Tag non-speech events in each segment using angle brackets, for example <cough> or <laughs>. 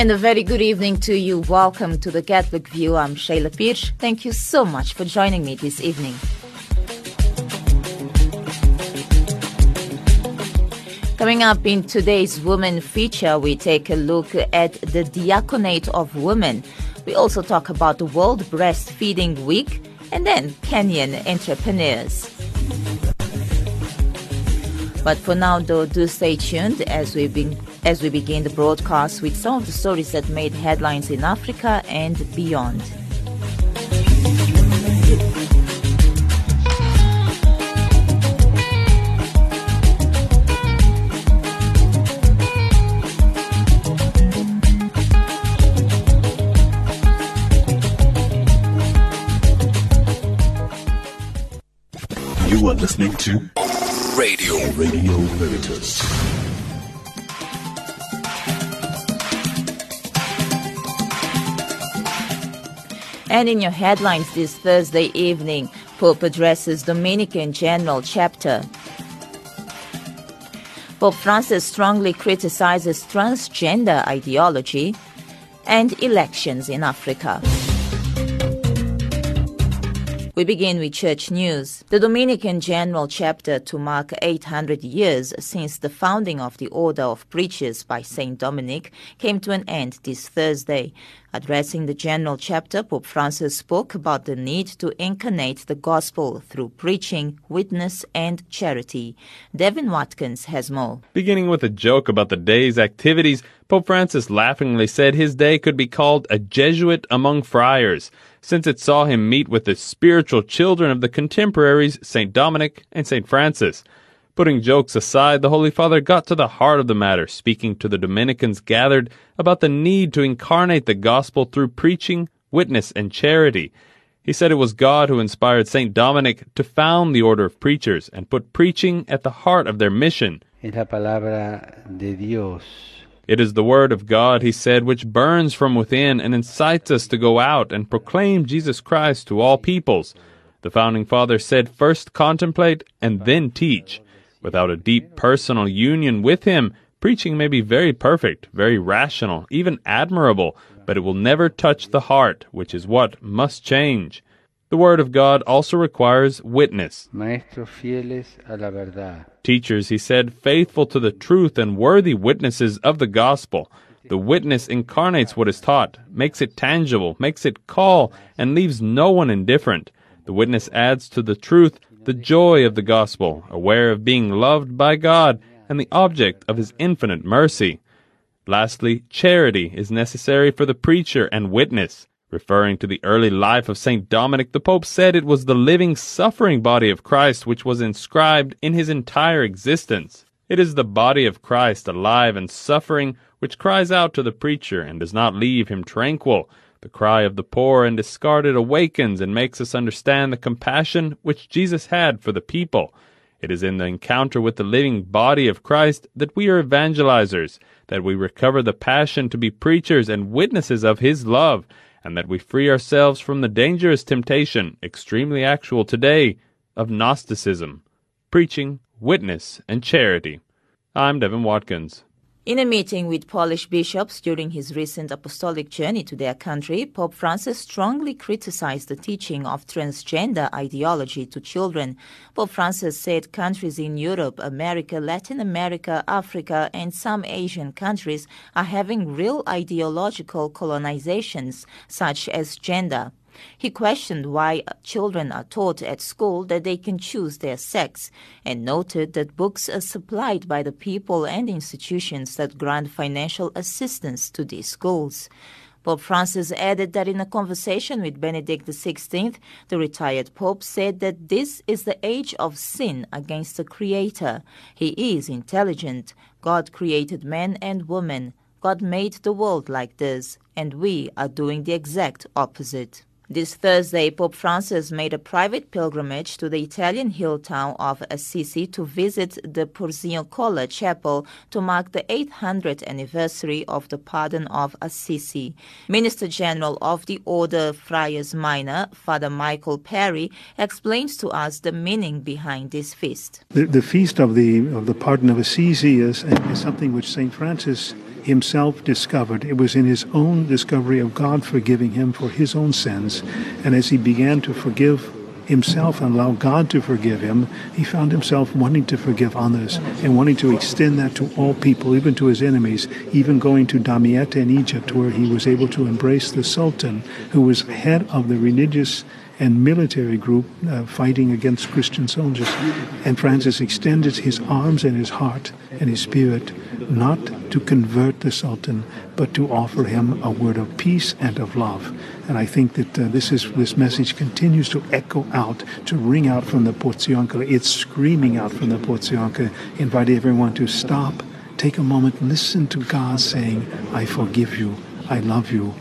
And a very good evening to you. Welcome to the Catholic View. I'm Shayla Pirch. Thank you so much for joining me this evening. Coming up in today's Women feature, we take a look at the diaconate of women. We also talk about the World Breastfeeding Week and then Kenyan entrepreneurs. But for now, though, do stay tuned as we, be, as we begin the broadcast with some of the stories that made headlines in Africa and beyond. You are listening to Radio Radio Veritas. And in your headlines this Thursday evening, Pope addresses Dominican General Chapter. Pope Francis strongly criticizes transgender ideology and elections in Africa. We begin with church news. The Dominican General Chapter to mark 800 years since the founding of the Order of Preachers by St. Dominic came to an end this Thursday. Addressing the General Chapter, Pope Francis spoke about the need to incarnate the gospel through preaching, witness, and charity. Devin Watkins has more. Beginning with a joke about the day's activities, Pope Francis laughingly said his day could be called a Jesuit among friars since it saw him meet with the spiritual children of the contemporaries St. Dominic and St. Francis. Putting jokes aside, the Holy Father got to the heart of the matter, speaking to the Dominicans gathered about the need to incarnate the gospel through preaching, witness, and charity. He said it was God who inspired St. Dominic to found the order of preachers and put preaching at the heart of their mission. Es la palabra de Dios. It is the word of God, he said, which burns from within and incites us to go out and proclaim Jesus Christ to all peoples. The founding father said, first contemplate and then teach. Without a deep personal union with him, preaching may be very perfect, very rational, even admirable, but it will never touch the heart, which is what must change. The Word of God also requires witness. Maestros fieles a la verdad. Teachers, he said, faithful to the truth and worthy witnesses of the gospel. The witness incarnates what is taught, makes it tangible, makes it call, and leaves no one indifferent. The witness adds to the truth the joy of the gospel, aware of being loved by God and the object of his infinite mercy. Lastly, charity is necessary for the preacher and witness. Referring to the early life of St. Dominic, the Pope said it was the living, suffering body of Christ which was inscribed in his entire existence. It is the body of Christ, alive and suffering, which cries out to the preacher and does not leave him tranquil. The cry of the poor and discarded awakens and makes us understand the compassion which Jesus had for the people. It is in the encounter with the living body of Christ that we are evangelizers, that we recover the passion to be preachers and witnesses of his love, and that we free ourselves from the dangerous temptation, extremely actual today, of Gnosticism, preaching, witness, and charity. I'm Devin Watkins. In a meeting with Polish bishops during his recent apostolic journey to their country, Pope Francis strongly criticized the teaching of transgender ideology to children. Pope Francis said countries in Europe, America, Latin America, Africa, and some Asian countries are having real ideological colonizations, such as gender. He questioned why children are taught at school that they can choose their sex and noted that books are supplied by the people and institutions that grant financial assistance to these schools. Pope Francis added that in a conversation with Benedict XVI, the retired Pope said that this is the age of sin against the Creator. He is intelligent. God created man and woman. God made the world like this, and we are doing the exact opposite. This Thursday, Pope Francis made a private pilgrimage to the Italian hill town of Assisi to visit the Porziuncola Chapel to mark the 800th anniversary of the pardon of Assisi. Minister General of the Order Friars Minor, Father Michael Perry, explains to us the meaning behind this feast. The, the feast of the of the pardon of Assisi is, is something which Saint Francis himself discovered. It was in his own discovery of God forgiving him for his own sins. And as he began to forgive himself and allow God to forgive him, he found himself wanting to forgive others and wanting to extend that to all people, even to his enemies, even going to Damietta in Egypt, where he was able to embrace the Sultan, who was head of the religious and military group uh, fighting against Christian soldiers. And Francis extended his arms and his heart and his spirit not to convert the Sultan, but to offer him a word of peace and of love. And I think that uh, this is this message continues to echo out, to ring out from the Porziuncola. It's screaming out from the Porziuncola, invite everyone to stop, take a moment, listen to God saying, I forgive you, I love you,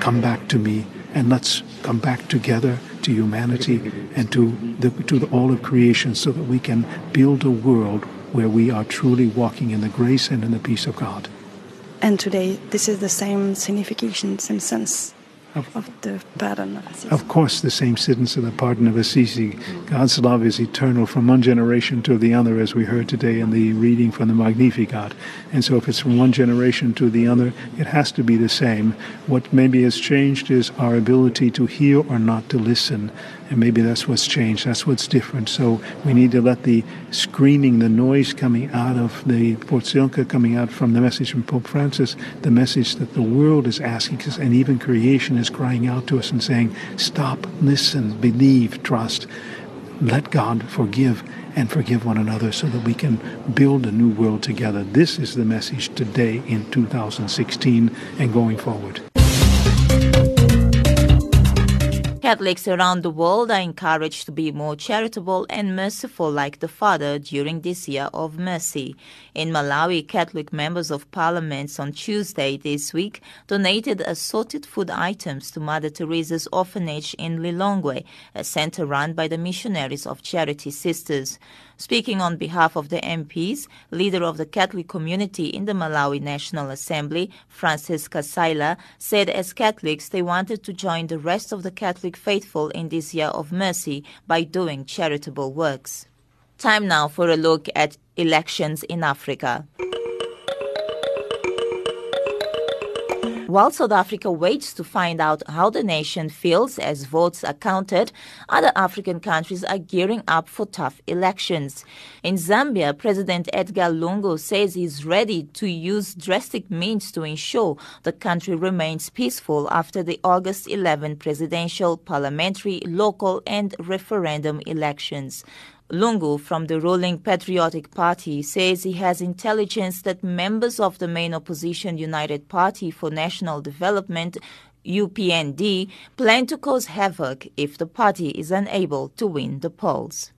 come back to me and let's come back together to humanity and to the, to the, all of creation so that we can build a world where we are truly walking in the grace and in the peace of God. And today, this is the same signification, same sense of, of the pardon of Assisi. Of course, the same sentence of the pardon of Assisi. God's love is eternal from one generation to the other, as we heard today in the reading from the Magnificat. And so, if it's from one generation to the other, it has to be the same. What maybe has changed is our ability to hear or not to listen. And maybe that's what's changed. That's what's different. So we need to let the screaming, the noise coming out of the Porziuncola, coming out from the message from Pope Francis, the message that the world is asking us, and even creation is crying out to us and saying, stop, listen, believe, trust. Let God forgive and forgive one another so that we can build a new world together. This is the message today in 2016 and going forward. Catholics around the world are encouraged to be more charitable and merciful like the Father during this year of mercy. In Malawi, Catholic members of parliament on Tuesday this week donated assorted food items to Mother Teresa's orphanage in Lilongwe, a center run by the Missionaries of Charity Sisters. Speaking on behalf of the MPs, leader of the Catholic community in the Malawi National Assembly, Francis Kasaila, said as Catholics they wanted to join the rest of the Catholic faithful in this year of mercy by doing charitable works. Time now for a look at elections in Africa. While South Africa waits to find out how the nation feels as votes are counted, other African countries are gearing up for tough elections. In Zambia, President Edgar Lungu says he's ready to use drastic means to ensure the country remains peaceful after the August 11 presidential, parliamentary, local, and referendum elections. Lungu from the ruling Patriotic Party says he has intelligence that members of the main opposition United Party for National Development UPND plan to cause havoc if the party is unable to win the polls.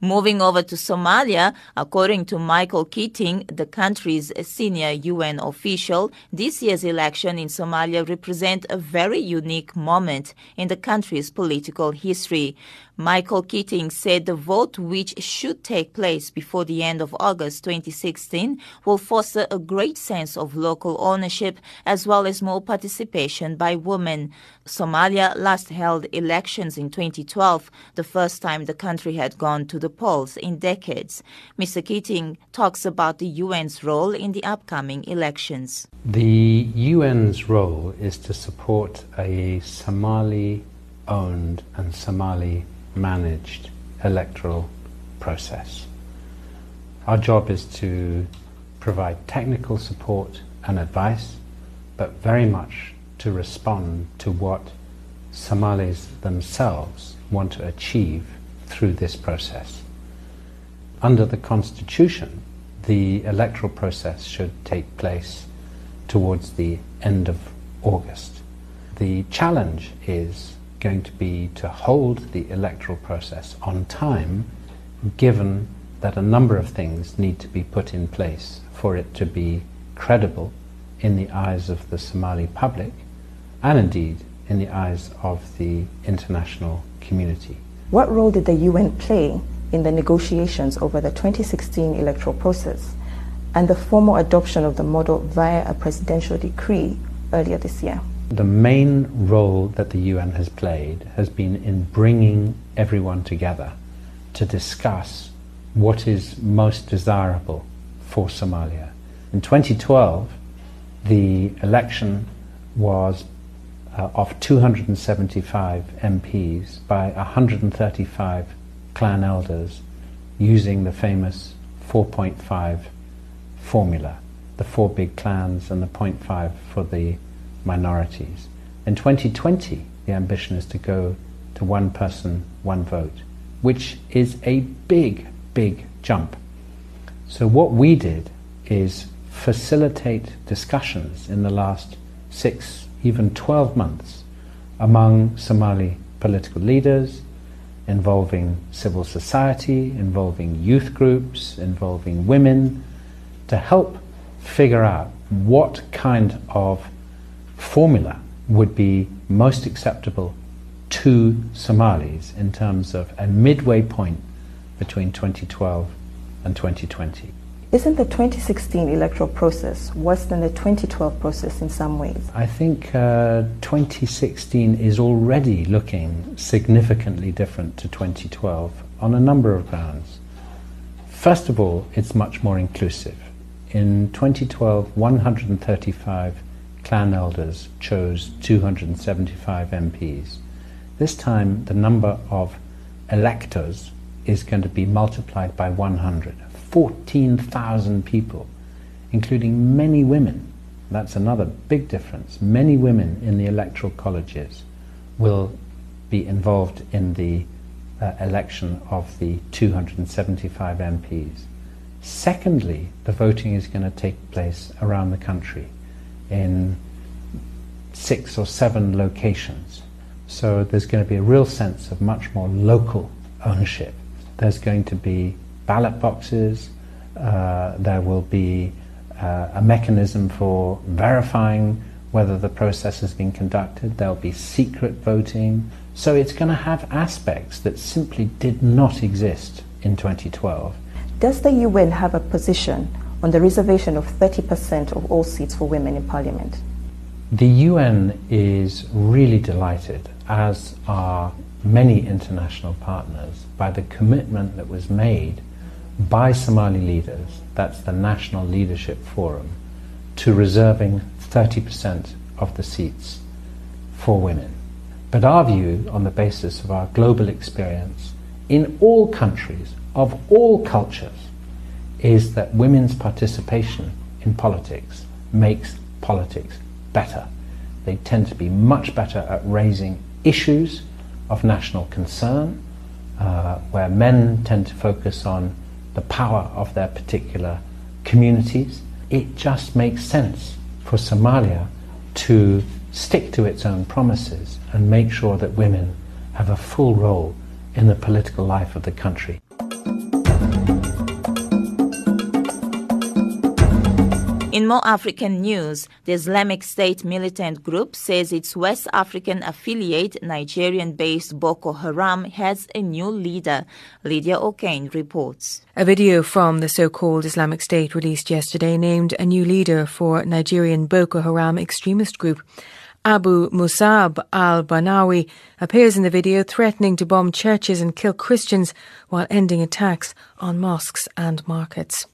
Moving over to Somalia, according to Michael Keating, the country's senior UN official, this year's election in Somalia represent a very unique moment in the country's political history. Michael Keating said the vote, which should take place before the end of August 2016, will foster a great sense of local ownership as well as more participation by women. Somalia last held elections in 2012, the first time the country had gone to the polls in decades. Mr. Keating talks about the UN's role in the upcoming elections. The UN's role is to support a Somali owned and Somali managed electoral process. Our job is to provide technical support and advice, but very much to respond to what Somalis themselves want to achieve through this process. Under the Constitution, the electoral process should take place towards the end of August. The challenge is going to be to hold the electoral process on time, given that a number of things need to be put in place for it to be credible in the eyes of the Somali public and indeed in the eyes of the international community. What role did the UN play in the negotiations over the 2016 electoral process and the formal adoption of the model via a presidential decree earlier this year? The main role that the UN has played has been in bringing everyone together to discuss what is most desirable for Somalia. In 2012, the election was uh, of 275 MPs by 135 clan elders using the famous 4.5 formula, the four big clans and the 0.5 for the minorities. In 2020, the ambition is to go to one person, one vote, which is a big, big jump. So, what we did is facilitate discussions in the last six, even 12 months among Somali political leaders, involving civil society, involving youth groups, involving women, to help figure out what kind of formula would be most acceptable to Somalis in terms of a midway point between 2012 and 2020. Isn't the 2016 electoral process worse than the 2012 process in some ways? I think uh, 2016 is already looking significantly different to 2012 on a number of grounds. First of all, it's much more inclusive. In 2012, 135 clan elders chose 275 MPs. This time, the number of electors is going to be multiplied by 100. 14,000 people, including many women. That's another big difference. Many women in the electoral colleges will be involved in the uh, election of the 275 MPs. Secondly, the voting is going to take place around the country in six or seven locations. So there's going to be a real sense of much more local ownership. There's going to be ballot boxes, uh, there will be uh, a mechanism for verifying whether the process has been conducted, there'll be secret voting. So it's going to have aspects that simply did not exist in 2012. Does the UN have a position on the reservation of 30% of all seats for women in parliament? The UN is really delighted, as are many international partners, by the commitment that was made by Somali leaders, that's the National Leadership Forum, to reserving 30% of the seats for women. But our view, on the basis of our global experience in all countries, of all cultures, is that women's participation in politics makes politics better. They tend to be much better at raising issues of national concern, uh, where men tend to focus on the power of their particular communities. It just makes sense for Somalia to stick to its own promises and make sure that women have a full role in the political life of the country. In more African news, the Islamic State militant group says its West African affiliate, Nigerian based Boko Haram, has a new leader. Lydia O'Kane reports. A video from the so called Islamic State released yesterday named a new leader for Nigerian Boko Haram extremist group. Abu Musab al Barnawi appears in the video threatening to bomb churches and kill Christians while ending attacks on mosques and markets.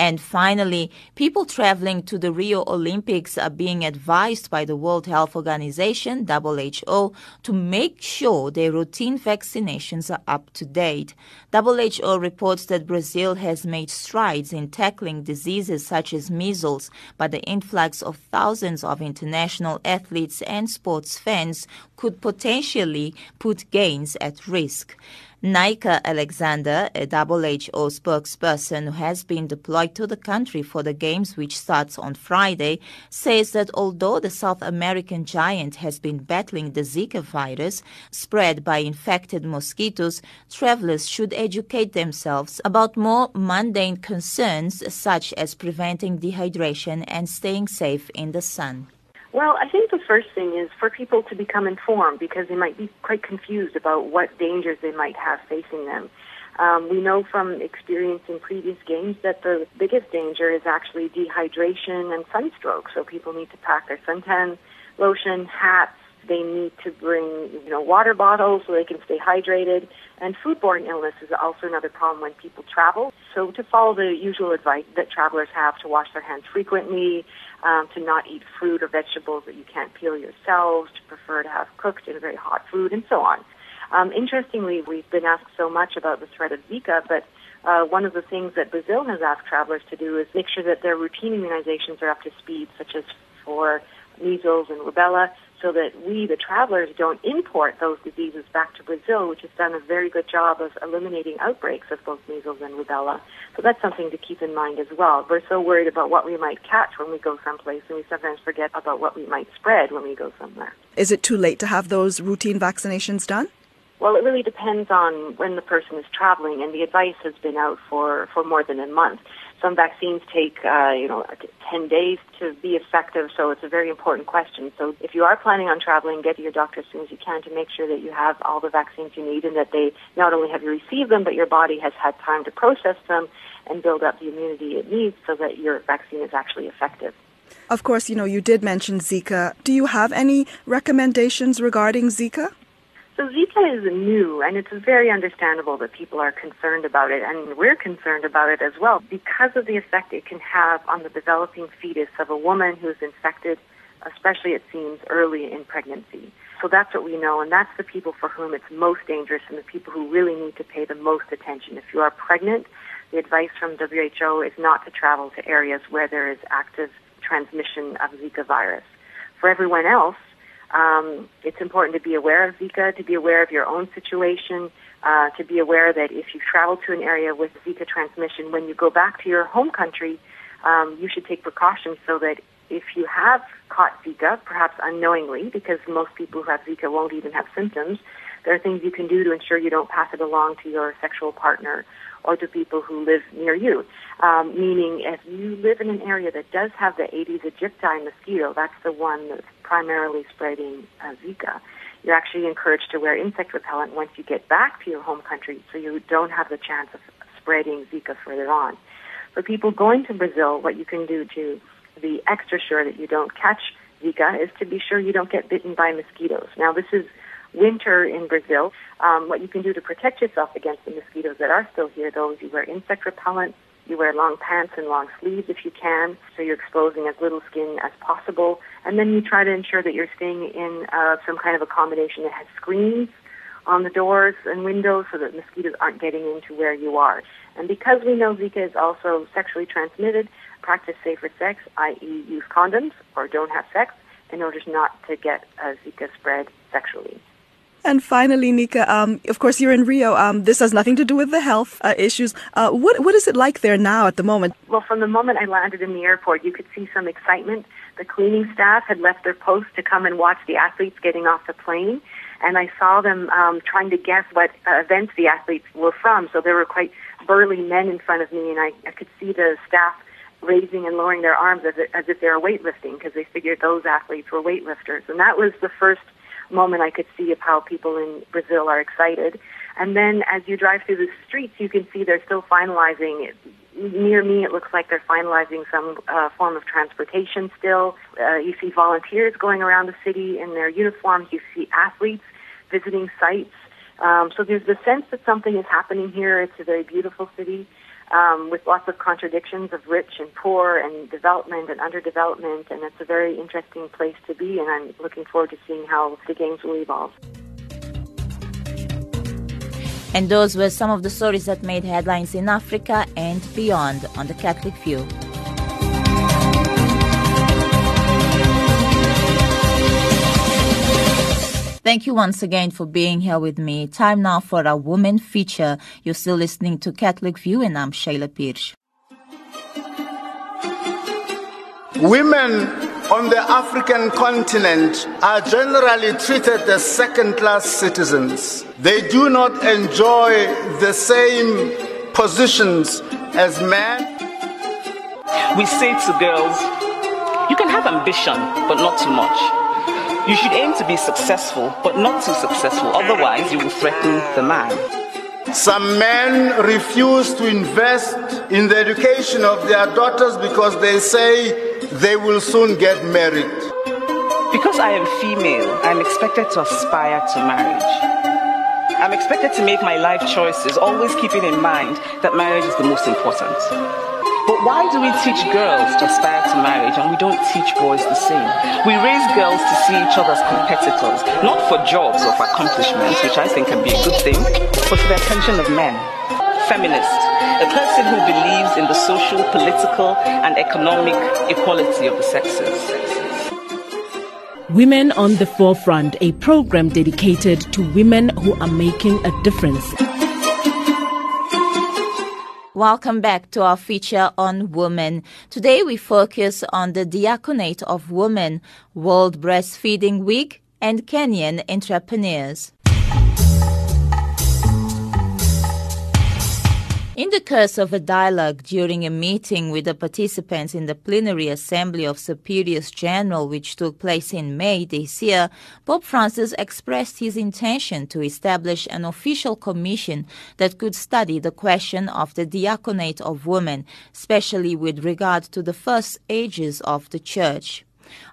And finally, people traveling to the Rio Olympics are being advised by the World Health Organization, WHO, to make sure their routine vaccinations are up to date. WHO reports that Brazil has made strides in tackling diseases such as measles, but the influx of thousands of international athletes and sports fans could potentially put gains at risk. Nyka Alexander, a WHO spokesperson who has been deployed to the country for the Games, which starts on Friday, says that although the South American giant has been battling the Zika virus spread by infected mosquitoes, travelers should educate themselves about more mundane concerns such as preventing dehydration and staying safe in the sun. Well, I think the first thing is for people to become informed because they might be quite confused about what dangers they might have facing them. Um, we know from experience in previous games that the biggest danger is actually dehydration and sunstroke. So people need to pack their suntan lotion, hats, They need to bring, you know, water bottles so they can stay hydrated. And foodborne illness is also another problem when people travel. So to follow the usual advice that travelers have to wash their hands frequently, um, to not eat fruit or vegetables that you can't peel yourselves, to prefer to have cooked in very hot food, and so on. Um, interestingly, we've been asked so much about the threat of Zika, but uh, one of the things that Brazil has asked travelers to do is make sure that their routine immunizations are up to speed, such as for measles and rubella, so that we, the travelers, don't import those diseases back to Brazil, which has done a very good job of eliminating outbreaks of both measles and rubella. So that's something to keep in mind as well. We're so worried about what we might catch when we go someplace, and we sometimes forget about what we might spread when we go somewhere. Is it too late to have those routine vaccinations done? Well, it really depends on when the person is traveling, and the advice has been out for, for more than a month. Some vaccines take, uh, you know, 10 days to be effective, so it's a very important question. So if you are planning on traveling, get to your doctor as soon as you can to make sure that you have all the vaccines you need and that they not only have you received them, but your body has had time to process them and build up the immunity it needs so that your vaccine is actually effective. Of course, you know, you did mention Zika. Do you have any recommendations regarding Zika? So Zika is new, and it's very understandable that people are concerned about it, and we're concerned about it as well because of the effect it can have on the developing fetus of a woman who's infected, especially it seems early in pregnancy. So that's what we know, and that's the people for whom it's most dangerous and the people who really need to pay the most attention. If you are pregnant, the advice from WHO is not to travel to areas where there is active transmission of Zika virus. For everyone else, um, it's important to be aware of Zika, to be aware of your own situation, uh, to be aware that if you travel to an area with Zika transmission, when you go back to your home country, um, you should take precautions so that if you have caught Zika, perhaps unknowingly, because most people who have Zika won't even have symptoms, there are things you can do to ensure you don't pass it along to your sexual partner or to people who live near you. Um, meaning, if you live in an area that does have the Aedes aegypti mosquito, that's the one that's primarily spreading uh, Zika. You're actually encouraged to wear insect repellent once you get back to your home country so you don't have the chance of spreading Zika further on. For people going to Brazil, what you can do to be extra sure that you don't catch Zika is to be sure you don't get bitten by mosquitoes. Now, this is winter in Brazil. Um, what you can do to protect yourself against the mosquitoes that are still here, though, is you wear insect repellent, you wear long pants and long sleeves if you can, so you're exposing as little skin as possible. And then you try to ensure that you're staying in uh, some kind of accommodation that has screens on the doors and windows so that mosquitoes aren't getting into where you are. And because we know Zika is also sexually transmitted, practice safer sex, i.e. use condoms or don't have sex in order not to get uh, Zika spread sexually. And finally, Nyka, um, of course, you're in Rio. Um, this has nothing to do with the health uh, issues. Uh, what what is it like there now at the moment? Well, from the moment I landed in the airport, you could see some excitement. The cleaning staff had left their post to come and watch the athletes getting off the plane, and I saw them um, trying to guess what uh, events the athletes were from. So there were quite burly men in front of me, and I, I could see the staff raising and lowering their arms as, as if they were weightlifting because they figured those athletes were weightlifters. And that was the first moment I could see of how people in Brazil are excited. And then as you drive through the streets, you can see they're still finalizing. Near me, it looks like they're finalizing some uh, form of transportation still. Uh, you see volunteers going around the city in their uniforms. You see athletes visiting sites. Um, so there's the sense that something is happening here. It's a very beautiful city um, with lots of contradictions of rich and poor and development and underdevelopment, and it's a very interesting place to be, and I'm looking forward to seeing how the games will evolve. And those were some of the stories that made headlines in Africa and beyond on the Catholic View. Thank you once again for being here with me. Time now for our woman feature. You're still listening to Catholic View, and I'm Shayla Pirsch. Women on the African continent are generally treated as second class citizens. They do not enjoy the same positions as men. We say to girls, you can have ambition, but not too much. You should aim to be successful, but not too successful, otherwise, you will threaten the man. Some men refuse to invest in the education of their daughters because they say they will soon get married. Because I am female, I am expected to aspire to marriage. I'm expected to make my life choices, always keeping in mind that marriage is the most important. But why do we teach girls to aspire to marriage and we don't teach boys the same? We raise girls to see each other as competitors, not for jobs or for accomplishments, which I think can be a good thing, but for the attention of men. Feminist, a person who believes in the social, political, and economic equality of the sexes. Women on the Forefront, a program dedicated to women who are making a difference. Welcome back to our feature on women. Today we focus on the Diaconate of Women, World Breastfeeding Week, and Kenyan entrepreneurs. In the course of a dialogue during a meeting with the participants in the plenary assembly of Superiors General, which took place in May this year, Pope Francis expressed his intention to establish an official commission that could study the question of the diaconate of women, especially with regard to the first ages of the Church.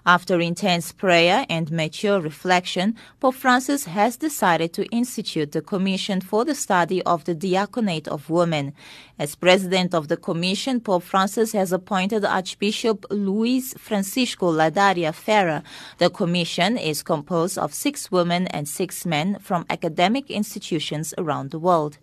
After intense prayer and mature reflection, Pope Francis has decided to institute the Commission for the Study of the Diaconate of Women. As president of the Commission, Pope Francis has appointed Archbishop Luis Francisco Ladaria Ferrer. The Commission is composed of six women and six men from academic institutions around the world.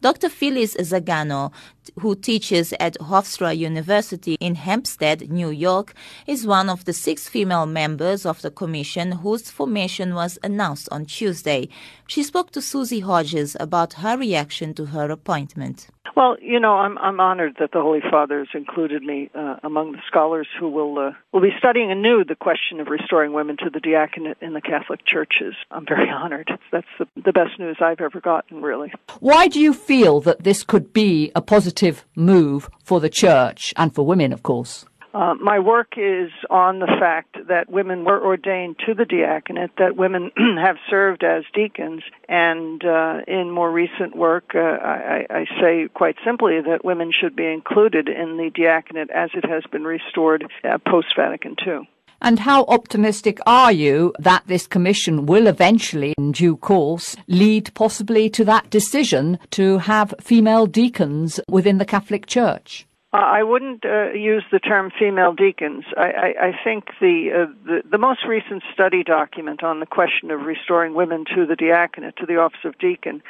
Dr. Phyllis Zagano, who teaches at Hofstra University in Hempstead, New York, is one of the six female members of the commission whose formation was announced on Tuesday. She spoke to Susie Hodges about her reaction to her appointment. Well, you know, I'm I'm honored that the Holy Father has included me uh, among the scholars who will uh, will be studying anew the question of restoring women to the diaconate in the Catholic churches. I'm very honored. That's the the best news I've ever gotten, really. Why do you feel that this could be a positive move for the church and for women, of course? Uh, my work is on the fact that women were ordained to the diaconate, that women <clears throat> have served as deacons, and uh, in more recent work, uh, I, I, say quite simply that women should be included in the diaconate as it has been restored post Vatican II. And how optimistic are you that this commission will eventually, in due course, lead possibly to that decision to have female deacons within the Catholic Church? I wouldn't uh, use the term female deacons. I, I, I think the, uh, the, the most recent study document on the question of restoring women to the diaconate, to the office of deacon,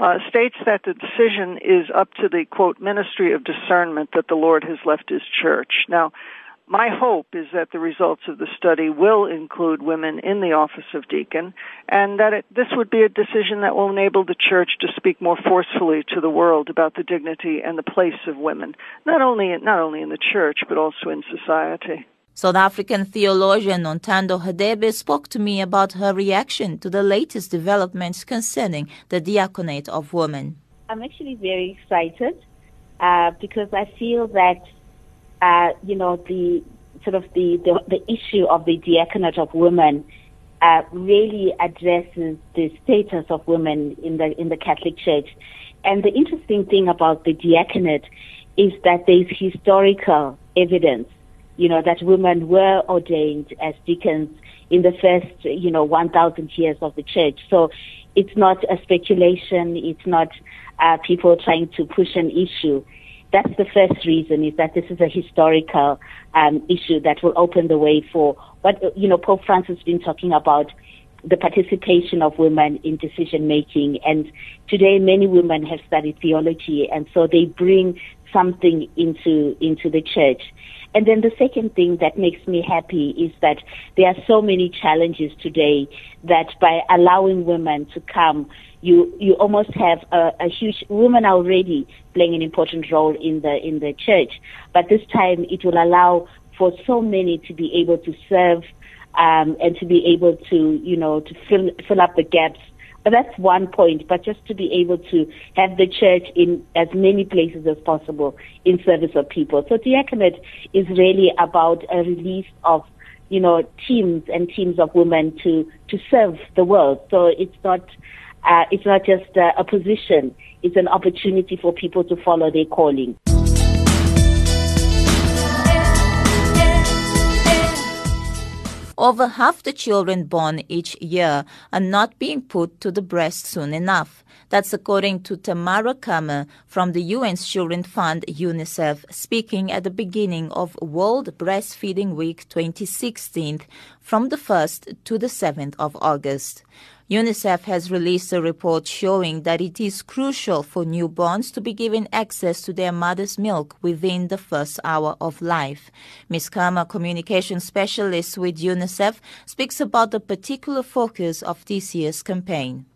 uh, states that the decision is up to the quote ministry of discernment that the Lord has left His church. Now, my hope is that the results of the study will include women in the office of deacon and that it, this would be a decision that will enable the church to speak more forcefully to the world about the dignity and the place of women, not only, not only in the church, but also in society. South African theologian Nontando Hadebe spoke to me about her reaction to the latest developments concerning the diaconate of women. I'm actually very excited uh, because I feel that uh, you know, the sort of the, the, the issue of the diaconate of women uh, really addresses the status of women in the in the Catholic Church. And the interesting thing about the diaconate is that there's historical evidence, you know, that women were ordained as deacons in the first, you know, 1,000 years of the church. So it's not a speculation. It's not uh, people trying to push an issue. That's the first reason is that this is a historical um, issue that will open the way for what, you know, Pope Francis has been talking about the participation of women in decision making. And today many women have studied theology and so they bring something into, into the church. And then the second thing that makes me happy is that there are so many challenges today that by allowing women to come you you almost have a, a huge women are already playing an important role in the in the church, but this time it will allow for so many to be able to serve um, and to be able to you know to fill fill up the gaps. But that's one point. But just to be able to have the church in as many places as possible in service of people. So diaconate is really about a release of you know teams and teams of women to to serve the world. So it's not uh, it's not just uh, a position, it's an opportunity for people to follow their calling. Over half the children born each year are not being put to the breast soon enough. That's according to Tamara Kammer from the UN's Children Fund, UNICEF, speaking at the beginning of World Breastfeeding Week 2016 from the 1st to the 7th of August. UNICEF has released a report showing that it is crucial for newborns to be given access to their mother's milk within the first hour of life. Ms. Kama, communication specialist with UNICEF, speaks about the particular focus of this year's campaign.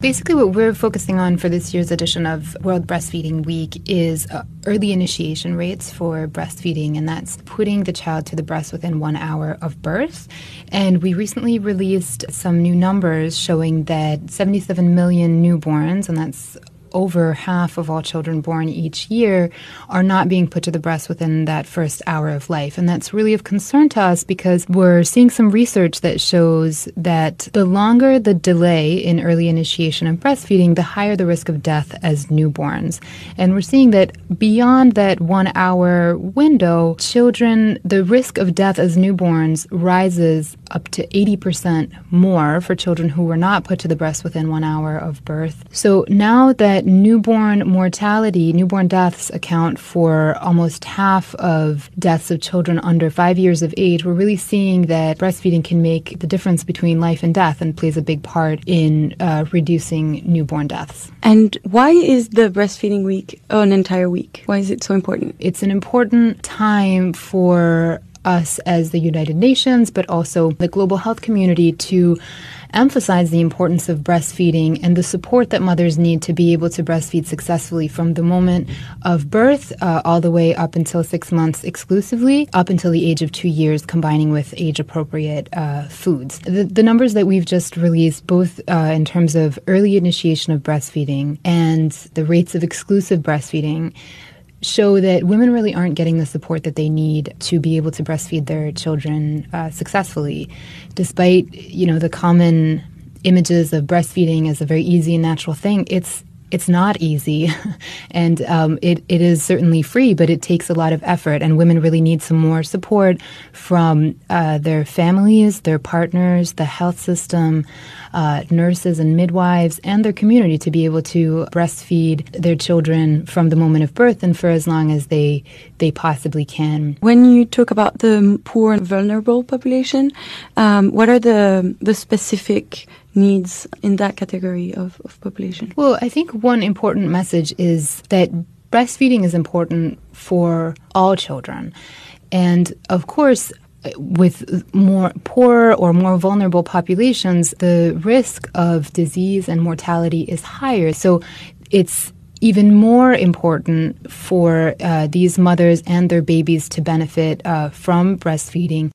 Basically, what we're focusing on for this year's edition of World Breastfeeding Week is uh, early initiation rates for breastfeeding, and that's putting the child to the breast within one hour of birth. And we recently released some new numbers showing that 77 million newborns, and that's over half of all children born each year are not being put to the breast within that first hour of life. And that's really of concern to us because we're seeing some research that shows that the longer the delay in early initiation of breastfeeding, the higher the risk of death as newborns. And we're seeing that beyond that one hour window, children, the risk of death as newborns rises up to 80% more for children who were not put to the breast within one hour of birth. So now that that newborn mortality, newborn deaths account for almost half of deaths of children under five years of age, we're really seeing that breastfeeding can make the difference between life and death and plays a big part in uh, reducing newborn deaths. And why is the breastfeeding week an entire week? Why is it so important? It's an important time for us as the United Nations, but also the global health community to emphasize the importance of breastfeeding and the support that mothers need to be able to breastfeed successfully from the moment of birth uh, all the way up until six months exclusively, up until the age of two years, combining with age appropriate uh, foods. The, the, numbers that we've just released, both uh, in terms of early initiation of breastfeeding and the rates of exclusive breastfeeding, show that women really aren't getting the support that they need to be able to breastfeed their children uh, successfully, despite you know the common images of breastfeeding as a very easy and natural thing. It's it's not easy, <laughs> and um, it, it is certainly free, but it takes a lot of effort, and women really need some more support from uh, their families, their partners, the health system, uh, nurses and midwives, and their community to be able to breastfeed their children from the moment of birth and for as long as they they possibly can. When you talk about the poor and vulnerable population, um, what are the the specific needs in that category of, of population? Well, I think one important message is that breastfeeding is important for all children. And of course, with more poor or more vulnerable populations, the risk of disease and mortality is higher. So it's even more important for uh, these mothers and their babies to benefit uh, from breastfeeding.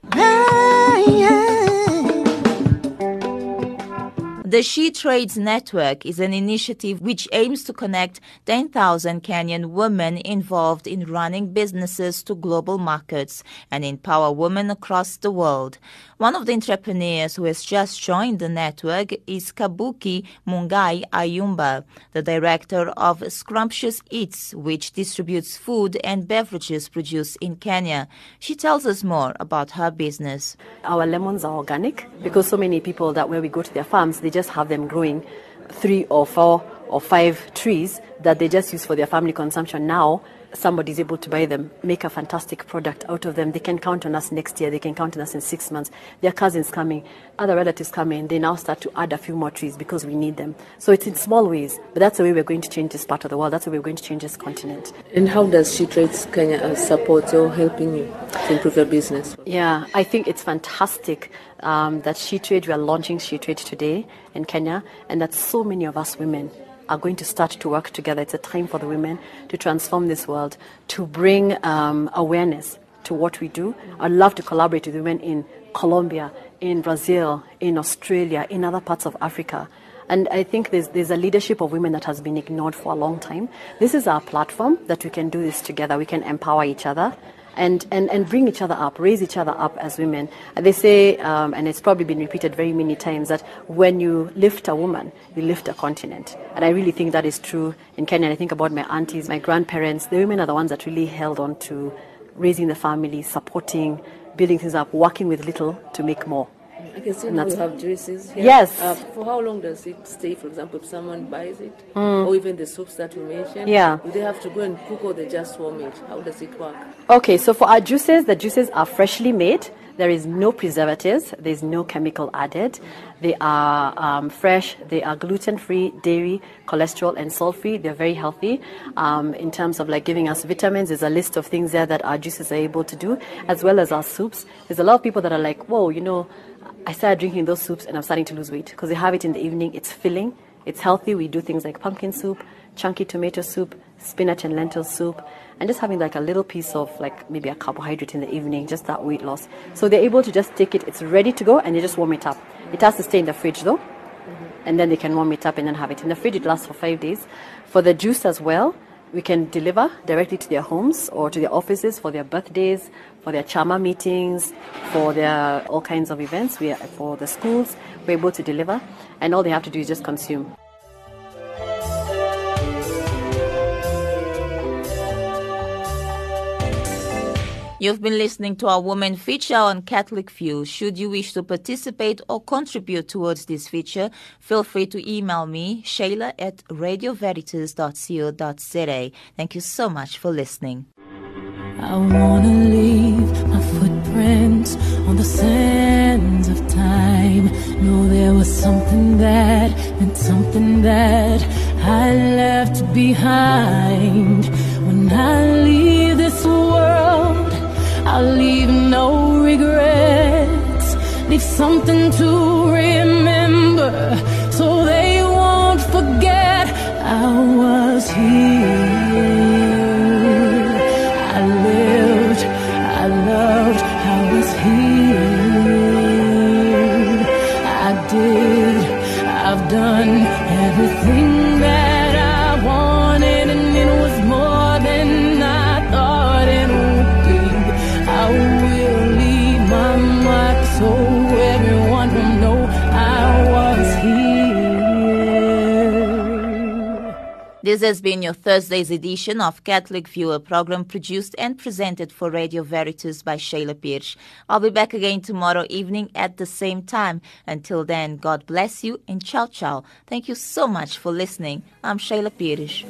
The She Trades Network is an initiative which aims to connect 10,000 Kenyan women involved in running businesses to global markets and empower women across the world. One of the entrepreneurs who has just joined the network is Kabuki Mungai Ayumba, the director of Scrumptious Eats, which distributes food and beverages produced in Kenya. She tells us more about her business. Our lemons are organic because so many people that when we go to their farms, they just have them growing three or four or five trees that they just use for their family consumption now somebody is able to buy them, make a fantastic product out of them. They can count on us next year. They can count on us in six months. Their cousins coming, other relatives coming. They now start to add a few more trees because we need them. So it's in small ways, but that's the way we're going to change this part of the world. That's the way we're going to change this continent. And how does She Trades Kenya uh, support or helping you to improve your business? Yeah, I think it's fantastic um, that She Trade, we are launching She Trade today in Kenya, and that so many of us women are going to start to work together. It's a time for the women to transform this world, to bring um, awareness to what we do. I'd love to collaborate with women in Colombia, in Brazil, in Australia, in other parts of Africa. And I think there's, there's a leadership of women that has been ignored for a long time. This is our platform that we can do this together. We can empower each other and, and, and bring each other up, raise each other up as women. They say, um, and it's probably been repeated very many times, that when you lift a woman, you lift a continent. And I really think that is true in Kenya. I think about my aunties, my grandparents. The women are the ones that really held on to raising the family, supporting, building things up, working with little to make more. I can see And now you have juices. Here. Yes. Uh, for how long does it stay? For example, if someone buys it, Mm. or even the soups that you mentioned. Yeah. Do they have to go and cook or they just warm it? How does it work? Okay, so for our juices, the juices are freshly made. There is no preservatives. There's no chemical added. They are um, fresh. They are gluten-free, dairy, cholesterol, and salt-free. They're very healthy. Um, in terms of like giving us vitamins, there's a list of things there that our juices are able to do, as well as our soups. There's a lot of people that are like, whoa, you know, I started drinking those soups and I'm starting to lose weight because they have it in the evening. It's filling. It's healthy. We do things like pumpkin soup, chunky tomato soup, spinach and lentil soup, and just having like a little piece of like maybe a carbohydrate in the evening, just that weight loss. So they're able to just take it, it's ready to go, and they just warm it up. It has to stay in the fridge though, mm-hmm. and then they can warm it up and then have it in the fridge. It lasts for five days. For the juice as well, we can deliver directly to their homes or to their offices for their birthdays, for their chama meetings, for their all kinds of events. We are, for the schools, we're able to deliver, and all they have to do is just consume. You've been listening to our woman feature on Catholic View. Should you wish to participate or contribute towards this feature, feel free to email me, Shayla at radioveritas.co.za. Thank you so much for listening. I wanna leave my footprints on the sands of time. Know there was something that meant something that I left behind. When I leave I'll leave no regrets. Leave something to remember so they won't forget I was here. This has been your Thursday's edition of Catholic Viewer program produced and presented for Radio Veritas by Shayla Pierce. I'll be back again tomorrow evening at the same time. Until then, God bless you and ciao ciao. Thank you so much for listening. I'm Shayla Pierce.